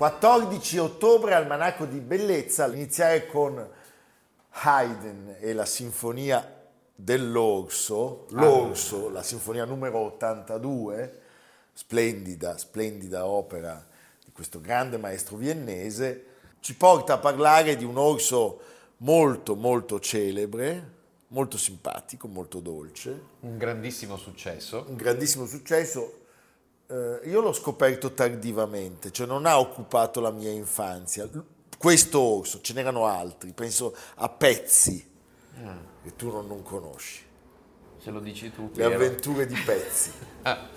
14 ottobre Almanacco di Bellezza, iniziare con Haydn e la sinfonia dell'Orso, l'Orso, ah. la sinfonia numero 82, splendida, splendida opera di questo grande maestro viennese, ci porta a parlare di un orso molto molto celebre, molto simpatico, molto dolce. Un grandissimo successo. Un grandissimo successo, eh, io l'ho scoperto tardivamente, cioè non ha occupato la mia infanzia. Questo orso, ce n'erano altri, penso a Pezzi, ah. che tu non, non, conosci. Se lo dici tu. Le avventure di Pezzi. ah.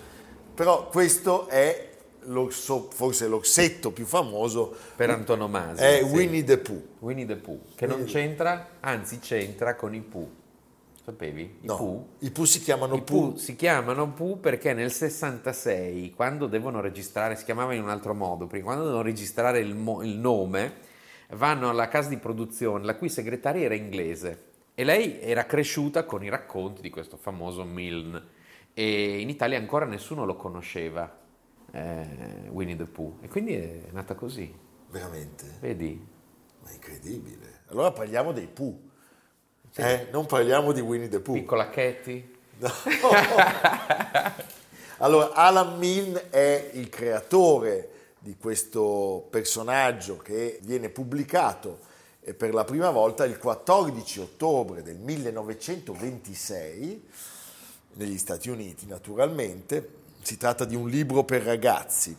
Però questo è l'orso, forse l'orsetto più famoso. Per antonomasia. È sì. Winnie the Pooh. Winnie the Pooh, che Winnie non c'entra, anzi c'entra con i Pooh. Sapevi? I no, Pooh? I Pooh si chiamano I Pooh. Pooh. Si chiamano Pooh perché nel 66, quando devono registrare, si chiamava in un altro modo, prima, quando devono registrare il, mo, il nome, vanno alla casa di produzione, la cui segretaria era inglese e lei era cresciuta con i racconti di questo famoso Milne e in Italia ancora nessuno lo conosceva, eh, Winnie the Pooh, e quindi è nata così. Veramente? Vedi? Ma è incredibile. Allora parliamo dei Pooh. Sì. Eh, non parliamo di Winnie the Pooh. Piccola Katie. No. allora, Alan Milne è il creatore di questo personaggio che viene pubblicato per la prima volta il 14 ottobre del 1926 negli Stati Uniti naturalmente. Si tratta di un libro per ragazzi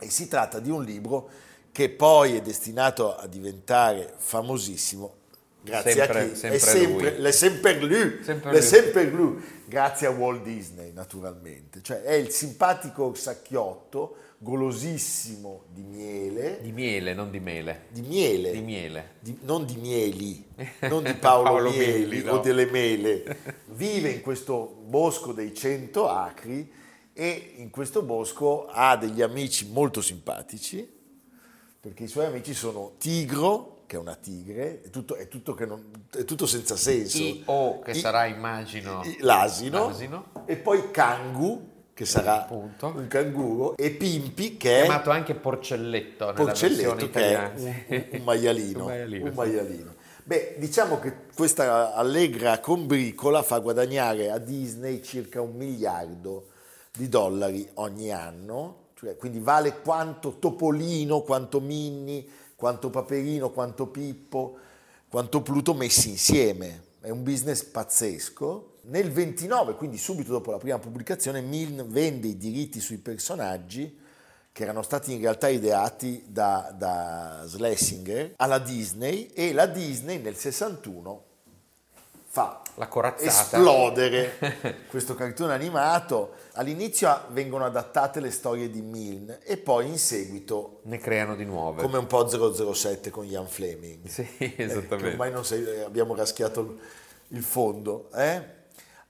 e si tratta di un libro che poi è destinato a diventare famosissimo Grazie sempre, a chi? Sempre è sempre, sempre lui, sempre sempre lui. Grazie a Walt Disney, naturalmente. Cioè è il simpatico sacchiotto, golosissimo di miele. Di miele, non di mele. Di miele. Di miele. Di, non di mieli, non di Paolo, Paolo Mieli, Mieli no. o delle mele. Vive in questo bosco dei cento acri e in questo bosco ha degli amici molto simpatici, perché i suoi amici sono Tigro, che è una tigre, è tutto, è tutto, non, è tutto senza senso. I, o che I, sarà immagino i, l'asino, l'asino, e poi Kangu che sarà Appunto. un canguro e Pimpi che è chiamato anche porcelletto porcelletto che è un, un, maialino, un maialino, un maialino. Beh, diciamo che questa allegra combricola fa guadagnare a Disney circa un miliardo di dollari ogni anno, cioè, quindi vale quanto Topolino, quanto Minnie, quanto Paperino, quanto Pippo, quanto Pluto messi insieme. È un business pazzesco. Nel 29, quindi subito dopo la prima pubblicazione, Milne vende i diritti sui personaggi che erano stati in realtà ideati da, da Schlesinger alla Disney e la Disney nel 61 fa esplodere questo cartone animato. All'inizio vengono adattate le storie di Milne e poi in seguito ne creano di nuove. Come un po' 007 con Ian Fleming. Sì, esattamente. Eh, ormai non sei, abbiamo raschiato il fondo. Eh?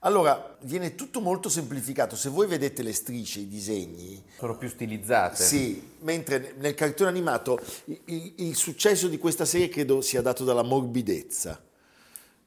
Allora, viene tutto molto semplificato. Se voi vedete le strisce, i disegni... Sono più stilizzate. Sì, mentre nel cartone animato il, il, il successo di questa serie credo sia dato dalla morbidezza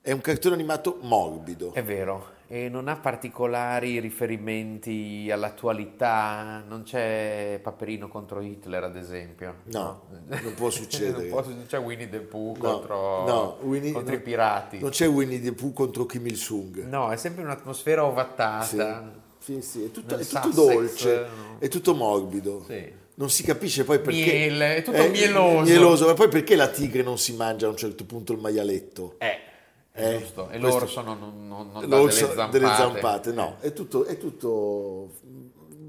è un cartone animato morbido. È vero, e non ha particolari riferimenti all'attualità, non c'è Paperino contro Hitler ad esempio. No, non può succedere. non può, c'è Winnie the Pooh no, contro, no, Winnie, contro i pirati. Non c'è Winnie the Pooh contro Kim Il-sung. No, è sempre un'atmosfera ovattata. Sì. Sì, sì, è tutto, è tutto dolce, è tutto morbido. Sì. Non si capisce poi perché... Miele, è tutto è mieloso. mieloso. Ma poi perché la tigre non si mangia a un certo punto il maialetto? Eh, eh giusto. E l'orso non, non, non l'orso delle zampate. Delle zampate. No, è tutto, è tutto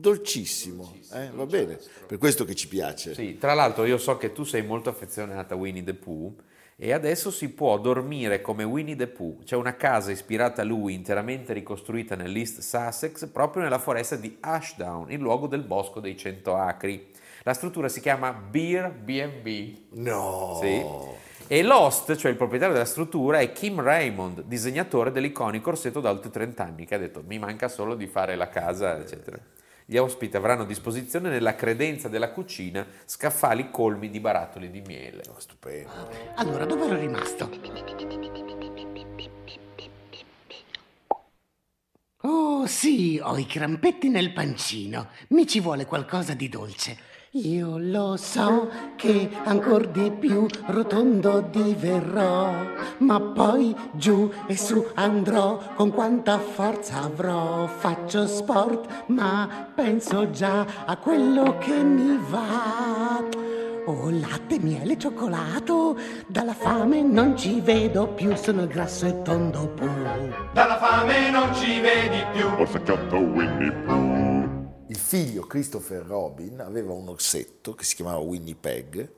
dolcissimo, dolcissimo eh? va bene, per questo che ci piace. Sì, tra l'altro io so che tu sei molto affezionata a Winnie the Pooh e adesso si può dormire come Winnie the Pooh. C'è una casa ispirata a lui, interamente ricostruita nell'East Sussex, proprio nella foresta di Ashdown, il luogo del bosco dei cento acri. La struttura si chiama Beer B&B. No! Sì. E l'host, cioè il proprietario della struttura, è Kim Raymond, disegnatore dell'iconico orsetto da oltre 30 anni, che ha detto mi manca solo di fare la casa, eccetera. Gli ospiti avranno a disposizione nella credenza della cucina scaffali colmi di barattoli di miele. Oh, stupendo. Allora, dove ero rimasto? Oh sì, ho i crampetti nel pancino. Mi ci vuole qualcosa di dolce. Io lo so che ancora di più rotondo diverrò, ma poi giù e su andrò con quanta forza avrò. Faccio sport, ma penso già a quello che mi va. Oh, latte, miele, cioccolato, dalla fame non ci vedo più, sono grasso e tondo Pooh. Dalla fame non ci vedi più, ho secchiato Winnie Pooh il figlio Christopher Robin aveva un orsetto che si chiamava Winnipeg.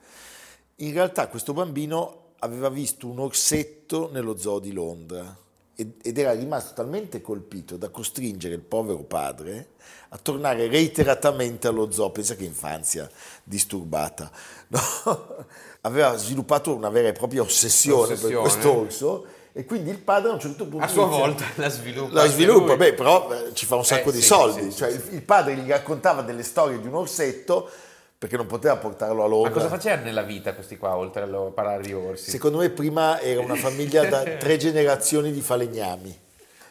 In realtà questo bambino aveva visto un orsetto nello zoo di Londra ed era rimasto talmente colpito da costringere il povero padre a tornare reiteratamente allo zoo. Pensa che infanzia disturbata. No? Aveva sviluppato una vera e propria ossessione, ossessione. per questo orso e quindi il padre a un certo punto... A sua volta la sviluppa. La sviluppa, beh, però eh, ci fa un sacco eh, di sì, soldi. Sì, cioè, sì, il, il padre gli raccontava delle storie di un orsetto perché non poteva portarlo a Londra. Ma cosa facevano nella vita questi qua, oltre a parlare di orsi? Secondo me prima era una famiglia da tre generazioni di falegnami.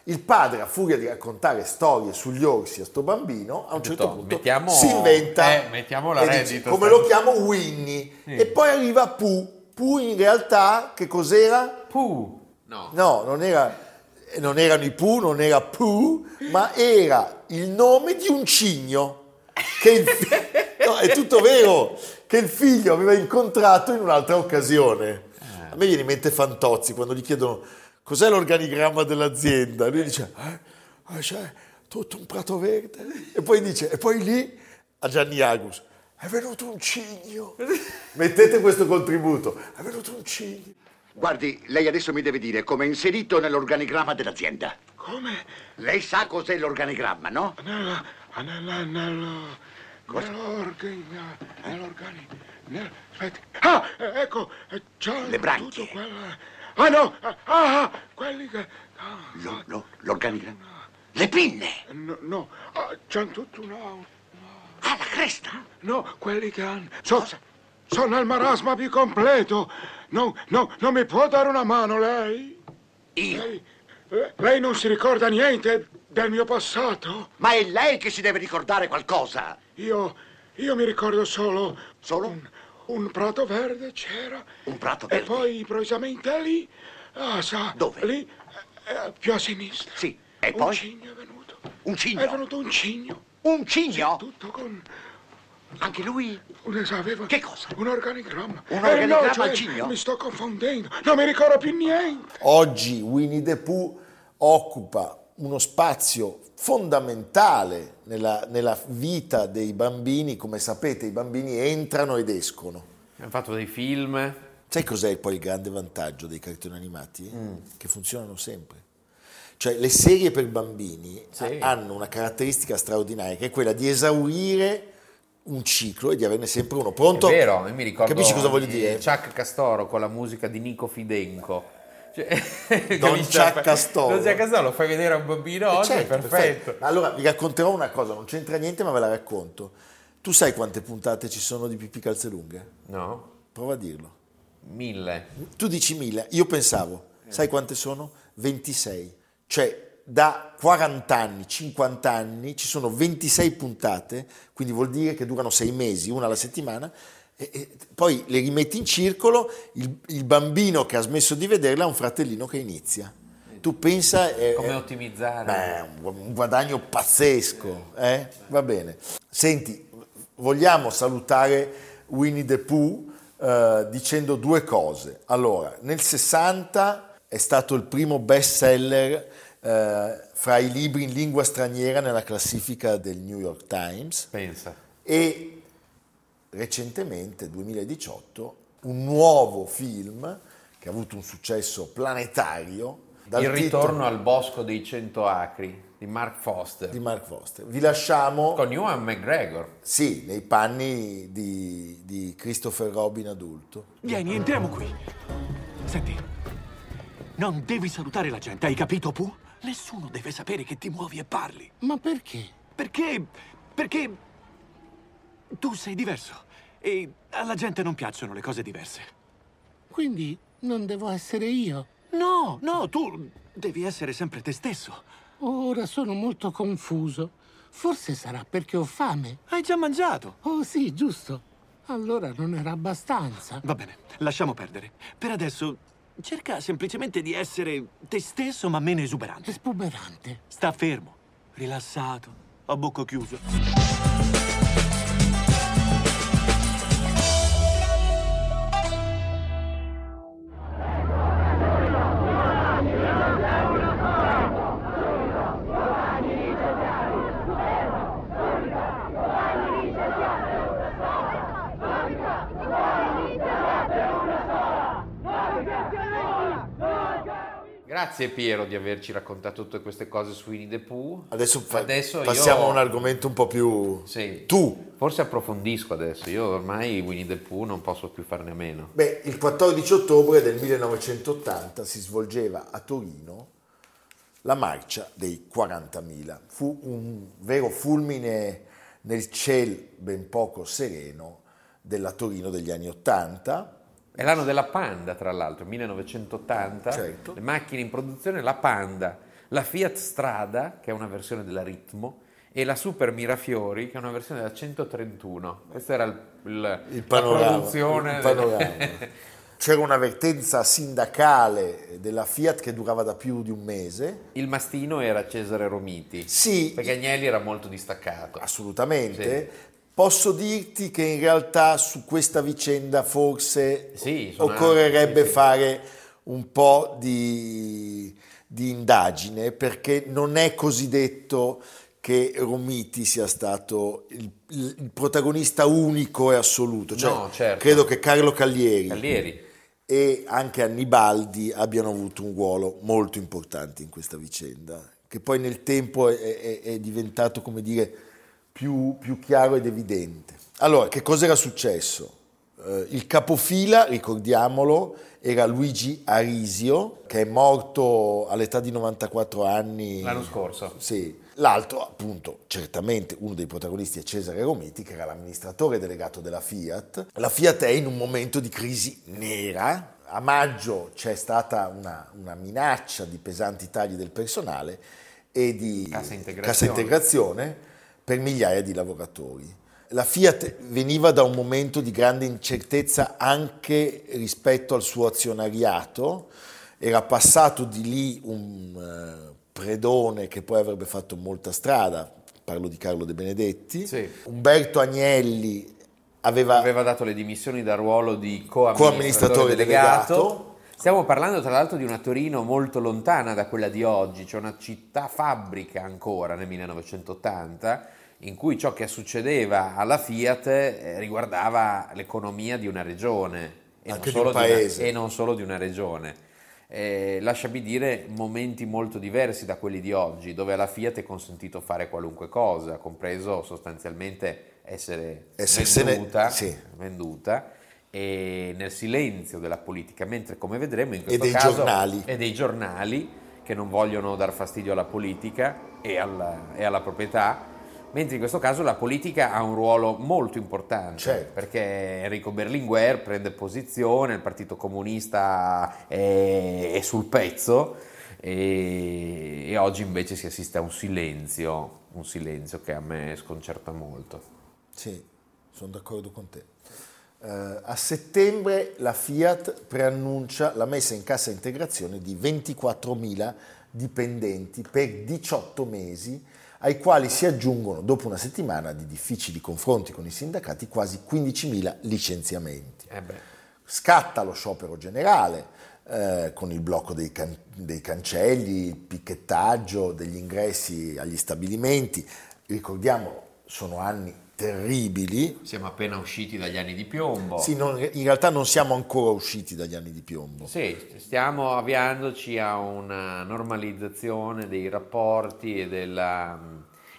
Il padre, a furia di raccontare storie sugli orsi a sto bambino, a un certo detto, punto mettiamo, si inventa... Eh, mettiamo la reddito. come lo chiamo Winnie. E poi arriva Pooh. Pooh in realtà che cos'era? Pooh. No, no non, era, non erano i Pooh, non era Pooh, ma era il nome di un cigno. Che il, no, è tutto vero, che il figlio aveva incontrato in un'altra occasione. A me viene in mente Fantozzi quando gli chiedono cos'è l'organigramma dell'azienda. Lui dice, eh, c'è tutto un prato verde. E poi dice, e poi lì a Gianni Agus, è venuto un cigno. Mettete questo contributo, è venuto un cigno. Guardi, lei adesso mi deve dire come è inserito nell'organigramma dell'azienda. Come? Lei sa cos'è l'organigramma, no? Nella, nella, nello, nell'organigramma, nell'organi, nel, aspetti. Ah, ecco, già Le branchie. quella... Ah, no, ah, ah quelli che... Ah, lo, lo, l'organigramma. Le pinne. No, no, ah, c'hanno tutto una... Ah, la cresta? No, quelli che hanno... So, sono al marasma più completo. No, no, non mi può dare una mano lei? Io? Lei, eh, lei non si ricorda niente del mio passato? Ma è lei che si deve ricordare qualcosa. Io, io mi ricordo solo... Solo? Un, un prato verde c'era. Un prato verde? E poi improvvisamente lì... Ah, sa... Dove? Lì, eh, più a sinistra. Sì, e poi? Un cigno è venuto. Un cigno? È venuto un cigno. Un cigno? Sì, tutto con anche lui? aveva che cosa? Un organigramma. Un organigramma eh no, cioè, al cigno? Mi sto confondendo, non mi ricordo più niente. Oggi Winnie the Pooh occupa uno spazio fondamentale nella, nella, vita dei bambini. Come sapete, i bambini entrano ed escono. Hanno fatto dei film. Sai cos'è poi il grande vantaggio dei cartoni animati? Mm. Che funzionano sempre. Cioè le serie per bambini sì. hanno una caratteristica straordinaria che è quella di esaurire un ciclo e di averne sempre uno pronto. È vero, mi ricordo Capisci cosa voglio dire? Chuck Castoro con la musica di Nico Fidenco. Cioè, Don Chuck Castoro. Don Chuck Castoro lo fai vedere a un bambino eh, oggi, certo, perfetto. perfetto. Allora vi racconterò una cosa, non c'entra niente ma ve la racconto. Tu sai quante puntate ci sono di Pippi Calzelunghe? No. Prova a dirlo. Mille. Tu dici mille, io pensavo, sai quante sono? 26. Cioè da 40 anni, 50 anni, ci sono 26 puntate, quindi vuol dire che durano 6 mesi, una alla settimana, e, e poi le rimetti in circolo, il, il, bambino che ha smesso di vederla ha un fratellino che inizia. Tu pensa... È, Come ottimizzare? Beh, un guadagno pazzesco, eh? Va bene. Senti, vogliamo salutare Winnie the Pooh eh, dicendo due cose. Allora, nel 60 è stato il primo best seller eh, fra i libri in lingua straniera nella classifica del New York Times. Pensa. E recentemente, 2018, un nuovo film che ha avuto un successo planetario. Il ritorno al bosco dei cento acri di Mark Foster. Di Mark Foster. Vi lasciamo... Con Ewan McGregor. Sì, nei panni di, di Christopher Robin adulto. Vieni, entriamo qui. Senti, non devi salutare la gente, hai capito, Pooh? Nessuno deve sapere che ti muovi e parli. Ma perché? Perché... perché... Tu sei diverso. E alla gente non piacciono le cose diverse. Quindi non devo essere io? No, no, tu devi essere sempre te stesso. Ora sono molto confuso. Forse sarà perché ho fame. Hai già mangiato? Oh sì, giusto. Allora non era abbastanza. Va bene, lasciamo perdere. Per adesso cerca semplicemente di essere te stesso ma meno esuberante. Espuberante. Sta fermo, rilassato, a bocca chiusa. Grazie Piero di averci raccontato tutte queste cose su Winnie the Pooh. Adesso, adesso passiamo io... a un argomento un po' più... Sì. Tu. Forse approfondisco adesso, io ormai Winnie the Pooh non posso più farne a meno. Beh, il 14 ottobre del 1980 si svolgeva a Torino la marcia dei 40.000. Fu un vero fulmine nel cielo ben poco sereno della Torino degli anni 80 è l'anno della Panda, tra l'altro, 1980. Certo. Le macchine in produzione, la Panda, la Fiat Strada, che è una versione della Ritmo, e la Super Mirafiori, che è una versione della 131. Questa era il, il, il panorama, produzione. Il panorama. C'era un'avvertenza sindacale della Fiat che durava da più di un mese. Il mastino era Cesare Romiti. Sì. Perché Agnelli era molto distaccato. Assolutamente. Sì. Posso dirti che in realtà su questa vicenda forse sì, occorrerebbe sì, sì. fare un po' di, di, indagine perché non è così detto che Romiti sia stato il, il protagonista unico e assoluto. Cioè, no, certo. Credo che Carlo Caglieri, Caglieri, e anche Annibaldi abbiano avuto un ruolo molto importante in questa vicenda, che poi nel tempo è, è, è diventato, come dire, più, più chiaro ed evidente. Allora, che cosa era successo? Eh, il capofila, ricordiamolo, era Luigi Arisio, che è morto all'età di 94 anni. L'anno scorso. Sì. L'altro, appunto, certamente uno dei protagonisti è Cesare Romiti, che era l'amministratore delegato della Fiat. La Fiat è in un momento di crisi nera. A maggio c'è stata una, una minaccia di pesanti tagli del personale e di cassa integrazione. Cassa integrazione per migliaia di lavoratori. La Fiat veniva da un momento di grande incertezza anche rispetto al suo azionariato, era passato di lì un uh, predone che poi avrebbe fatto molta strada, parlo di Carlo De Benedetti, sì. Umberto Agnelli aveva, aveva, dato le dimissioni dal ruolo di co-amministratore, co-amministratore delegato. delegato. Stiamo parlando tra l'altro di una Torino molto lontana da quella di oggi, c'è una città fabbrica ancora nel 1980 in cui ciò che succedeva alla Fiat eh, riguardava l'economia di una regione e, non solo, di una, e non solo di una regione. Eh, lasciami dire momenti molto diversi da quelli di oggi, dove alla Fiat è consentito fare qualunque cosa, compreso sostanzialmente essere venduta, sì. venduta, e nel silenzio della politica, mentre come vedremo in questo e caso giornali. e dei giornali che non vogliono dar fastidio alla politica e alla, e alla proprietà, mentre in questo caso la politica ha un ruolo molto importante, certo. perché Enrico Berlinguer prende posizione, il Partito Comunista è, è sul pezzo e, e, oggi invece si assiste a un silenzio, un silenzio che a me sconcerta molto. Sì, sono d'accordo con te. Eh, a settembre la Fiat preannuncia la messa in cassa integrazione di 24.000 dipendenti per 18 mesi, ai quali si aggiungono, dopo una settimana di difficili confronti con i sindacati, quasi 15.000 licenziamenti. Eh Scatta lo sciopero generale eh, con il blocco dei, can- dei cancelli, il picchettaggio degli ingressi agli stabilimenti. Ricordiamo, sono anni terribili. Siamo appena usciti dagli anni di piombo. Sì, non, in realtà non siamo ancora usciti dagli anni di piombo. Sì, stiamo avviandoci a una normalizzazione dei rapporti e, della,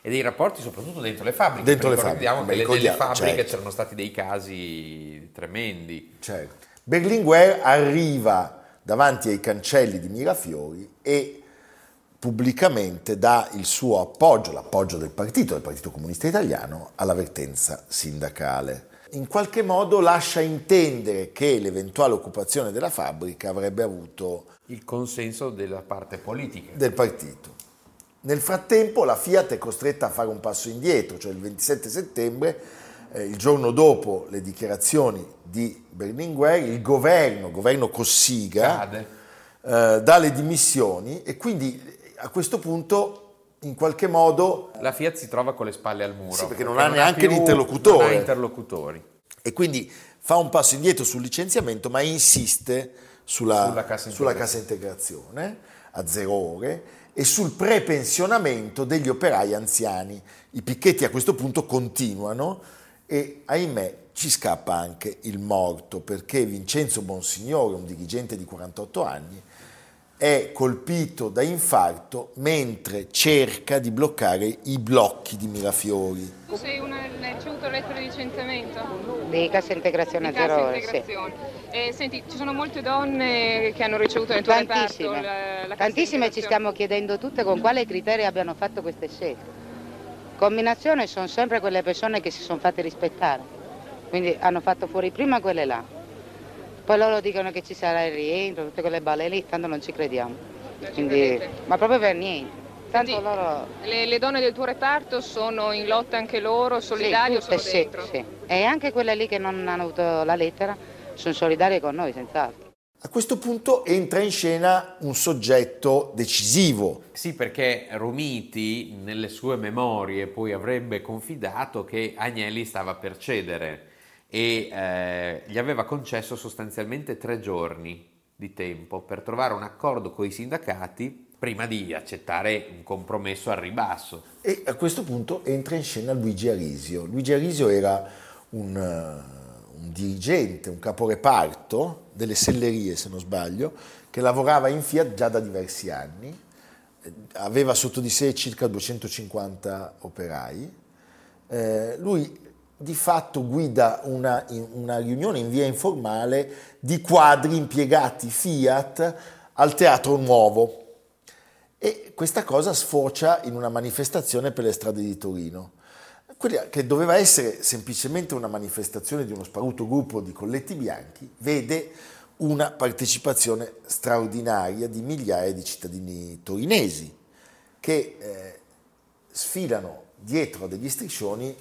e dei rapporti soprattutto dentro le fabbriche. Dentro le fabbriche. Beh, che nelle fabbriche certo. c'erano stati dei casi tremendi. Certo. Berlinguer arriva davanti ai cancelli di Mirafiori e pubblicamente dà il suo appoggio, l'appoggio del partito, del Partito Comunista Italiano, all'avvertenza sindacale. In qualche modo lascia intendere che l'eventuale occupazione della fabbrica avrebbe avuto il consenso della parte politica del partito. Nel frattempo la Fiat è costretta a fare un passo indietro, cioè il 27 settembre, eh, il giorno dopo le dichiarazioni di Berlinguer, il governo, governo Cossiga, eh, dà le dimissioni e quindi a questo punto in qualche modo... La Fiat si trova con le spalle al muro. Sì, perché non perché ha neanche l'interlocutore. Non ha interlocutori. E quindi fa un passo indietro sul licenziamento, ma insiste sulla, sulla, cassa, sulla cassa integrazione a zero ore e sul prepensionamento degli operai anziani. I picchetti a questo punto continuano e ahimè ci scappa anche il morto perché Vincenzo Bonsignore, un dirigente di 48 anni, è colpito da infarto mentre cerca di bloccare i blocchi di Mirafiori. Tu sei una, hai ricevuto lettera di licenziamento? Di cassa integrazione di cassa zero integrazione. Sì. Eh, senti, ci sono molte donne che hanno ricevuto nel tuo Tantissime. reparto la, la Tantissime ci stiamo chiedendo tutte con quale criteri abbiano fatto queste scelte. Combinazione sono sempre quelle persone che si sono fatte rispettare, quindi hanno fatto fuori prima quelle là poi loro dicono che ci sarà il rientro, tutte quelle balle lì, tanto non ci crediamo. Quindi, ma proprio per niente. Tanto Quindi, loro... le, le, donne del tuo reparto sono in lotta anche loro, solidarie sì, o sono dentro? Sì. E anche quelle lì che non hanno avuto la lettera sono solidarie con noi, senz'altro. A questo punto entra in scena un soggetto decisivo. Sì, perché Romiti nelle sue memorie poi avrebbe confidato che Agnelli stava per cedere e eh, gli aveva concesso sostanzialmente tre giorni di tempo per trovare un accordo con i sindacati prima di accettare un compromesso al ribasso. E a questo punto entra in scena Luigi Arisio. Luigi Arisio era un, uh, un dirigente, un caporeparto delle sellerie, se non sbaglio, che lavorava in Fiat già da diversi anni, aveva sotto di sé circa 250 operai. Eh, lui di fatto guida una, una, riunione in via informale di quadri impiegati Fiat al Teatro Nuovo. E questa cosa sfocia in una manifestazione per le strade di Torino, quella che doveva essere semplicemente una manifestazione di uno sparuto gruppo di colletti bianchi, vede una partecipazione straordinaria di migliaia di cittadini torinesi che eh, sfilano dietro a degli striscioni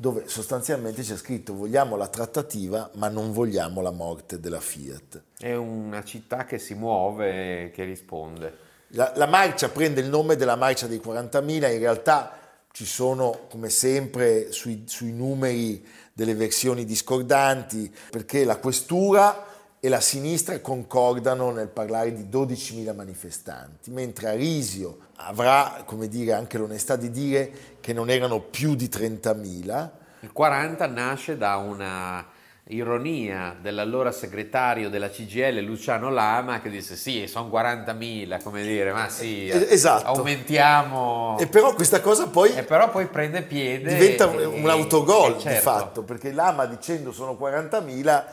dove sostanzialmente c'è scritto vogliamo la trattativa ma non vogliamo la morte della Fiat. È una città che si muove e che risponde. La, la marcia prende il nome della marcia dei 40.000, in realtà ci sono come sempre sui, sui numeri delle versioni discordanti perché la questura e la sinistra concordano nel parlare di 12.000 manifestanti, mentre Arisio avrà, come dire, anche l'onestà di dire che non erano più di 30.000. Il 40 nasce da una ironia dell'allora segretario della CGL Luciano Lama che disse sì, sono 40.000, come dire, ma sì, esatto. aumentiamo. E però questa cosa poi... E però poi prende piede. Diventa e, un autogol certo. di fatto, perché Lama dicendo sono 40.000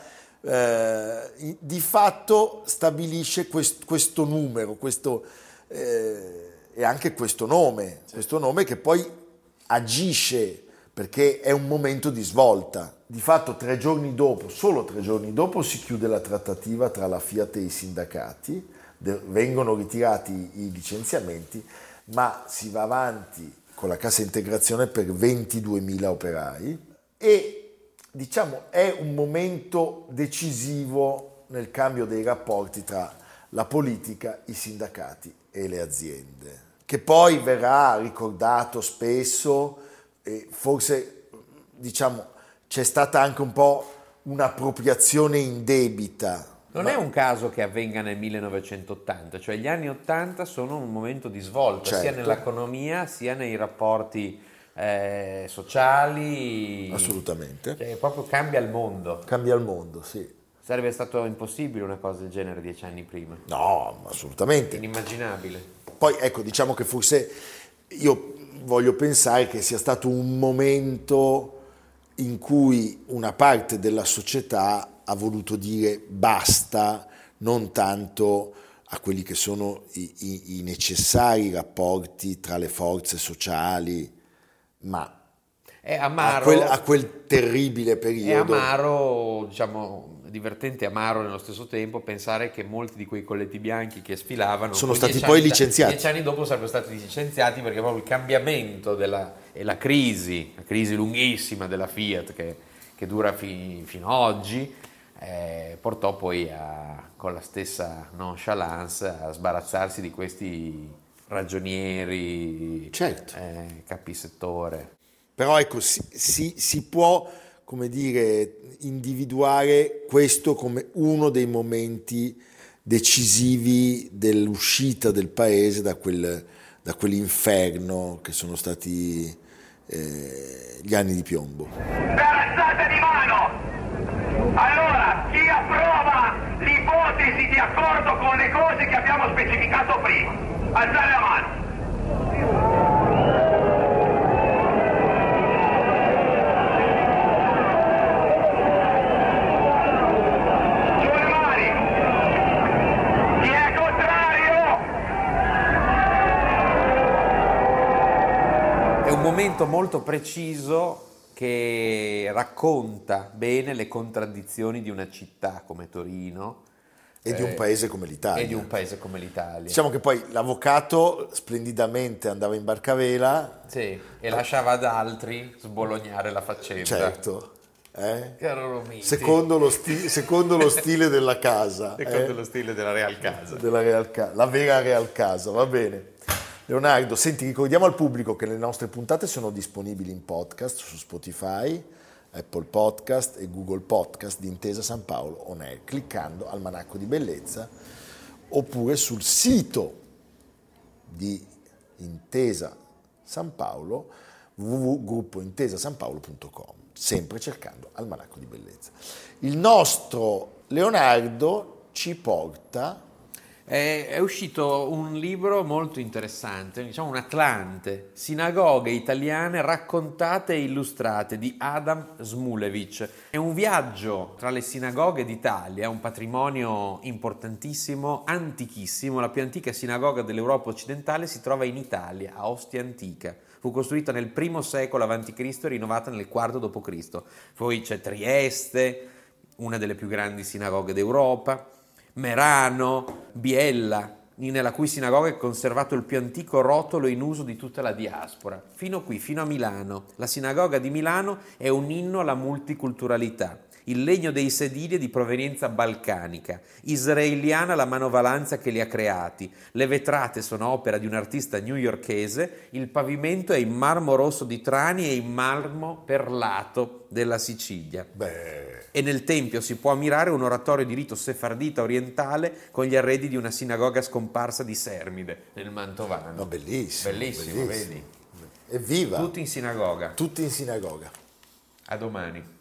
eh, di fatto stabilisce quest, questo numero questo, eh, e anche questo nome, questo nome che poi agisce perché è un momento di svolta. Di fatto tre giorni dopo, solo tre giorni dopo, si chiude la trattativa tra la Fiat e i sindacati, vengono ritirati i licenziamenti, ma si va avanti con la cassa integrazione per 22.000 operai e diciamo, è un momento decisivo nel cambio dei rapporti tra la politica, i sindacati e le aziende, che poi verrà ricordato spesso e forse diciamo, c'è stata anche un po' un'appropriazione indebita. Non è un caso che avvenga nel 1980, cioè gli anni 80 sono un momento di svolta certo. sia nell'economia sia nei rapporti eh, sociali. Assolutamente. Cioè, proprio cambia il mondo. Cambia il mondo, sì. Sarebbe stato impossibile una cosa del genere dieci anni prima. No, assolutamente. Inimmaginabile. Poi ecco, diciamo che forse io voglio pensare che sia stato un momento in cui una parte della società ha voluto dire basta, non tanto a quelli che sono i, i, i necessari rapporti tra le forze sociali, ma amaro, a, quel, a, quel, terribile periodo. È amaro, diciamo, divertente e amaro nello stesso tempo pensare che molti di quei colletti bianchi che sfilavano sono stati poi licenziati. Dieci anni dopo sarebbero stati licenziati perché proprio il cambiamento della, e la crisi, la crisi lunghissima della Fiat che, che dura fi, fino ad oggi, eh, portò poi a, con la stessa nonchalance a sbarazzarsi di questi ragionieri, certo. eh, capisettore. Però ecco, si, si, si può come dire, individuare questo come uno dei momenti decisivi dell'uscita del paese da, quel, da quell'inferno che sono stati eh, gli anni di piombo. Per alzate di mano! Allora, chi approva l'ipotesi di accordo con le cose che abbiamo specificato prima? Alzate la mano! momento molto preciso che racconta bene le contraddizioni di una città come Torino. E di un eh, paese come l'Italia. E di un paese come l'Italia. Diciamo che poi l'avvocato splendidamente andava in barcavela. Sì, e lasciava ad altri sbolognare la faccenda. Certo. Eh? Secondo, lo sti- secondo, lo stile della casa. secondo eh? lo stile della Real Casa. Della Real Casa. La vera Real Casa, va bene. Leonardo, senti, ricordiamo al pubblico che le nostre puntate sono disponibili in podcast su Spotify, Apple Podcast e Google Podcast di Intesa San Paolo On Air, cliccando al Manacco di Bellezza oppure sul sito di Intesa San Paolo www.gruppointesasanpaolo.com sempre cercando Almanacco di Bellezza. Il nostro Leonardo ci porta è, uscito un libro molto interessante, diciamo un Atlante, Sinagoghe italiane raccontate e illustrate di Adam Smulevic. È un viaggio tra le sinagoghe d'Italia, un patrimonio importantissimo, antichissimo. La più antica sinagoga dell'Europa occidentale si trova in Italia, a Ostia Antica. Fu costruita nel primo secolo a.C. e rinnovata nel IV d.C. Poi c'è Trieste, una delle più grandi sinagoghe d'Europa. Merano, Biella, nella cui sinagoga è conservato il più antico rotolo in uso di tutta la diaspora. Fino qui, fino a Milano. La sinagoga di Milano è un inno alla multiculturalità. Il legno dei sedili è di provenienza balcanica, israeliana la manovalanza che li ha creati, le vetrate sono opera di un artista newyorchese, il pavimento è in marmo rosso di Trani e in marmo perlato della Sicilia. Beh e nel tempio si può ammirare un oratorio di rito sefardita orientale con gli arredi di una sinagoga scomparsa di Sermide nel Mantovano. No, bellissimo. Bellissimo, bellissimo. vedi? Evviva! Tutti in sinagoga. Tutti in sinagoga. A domani.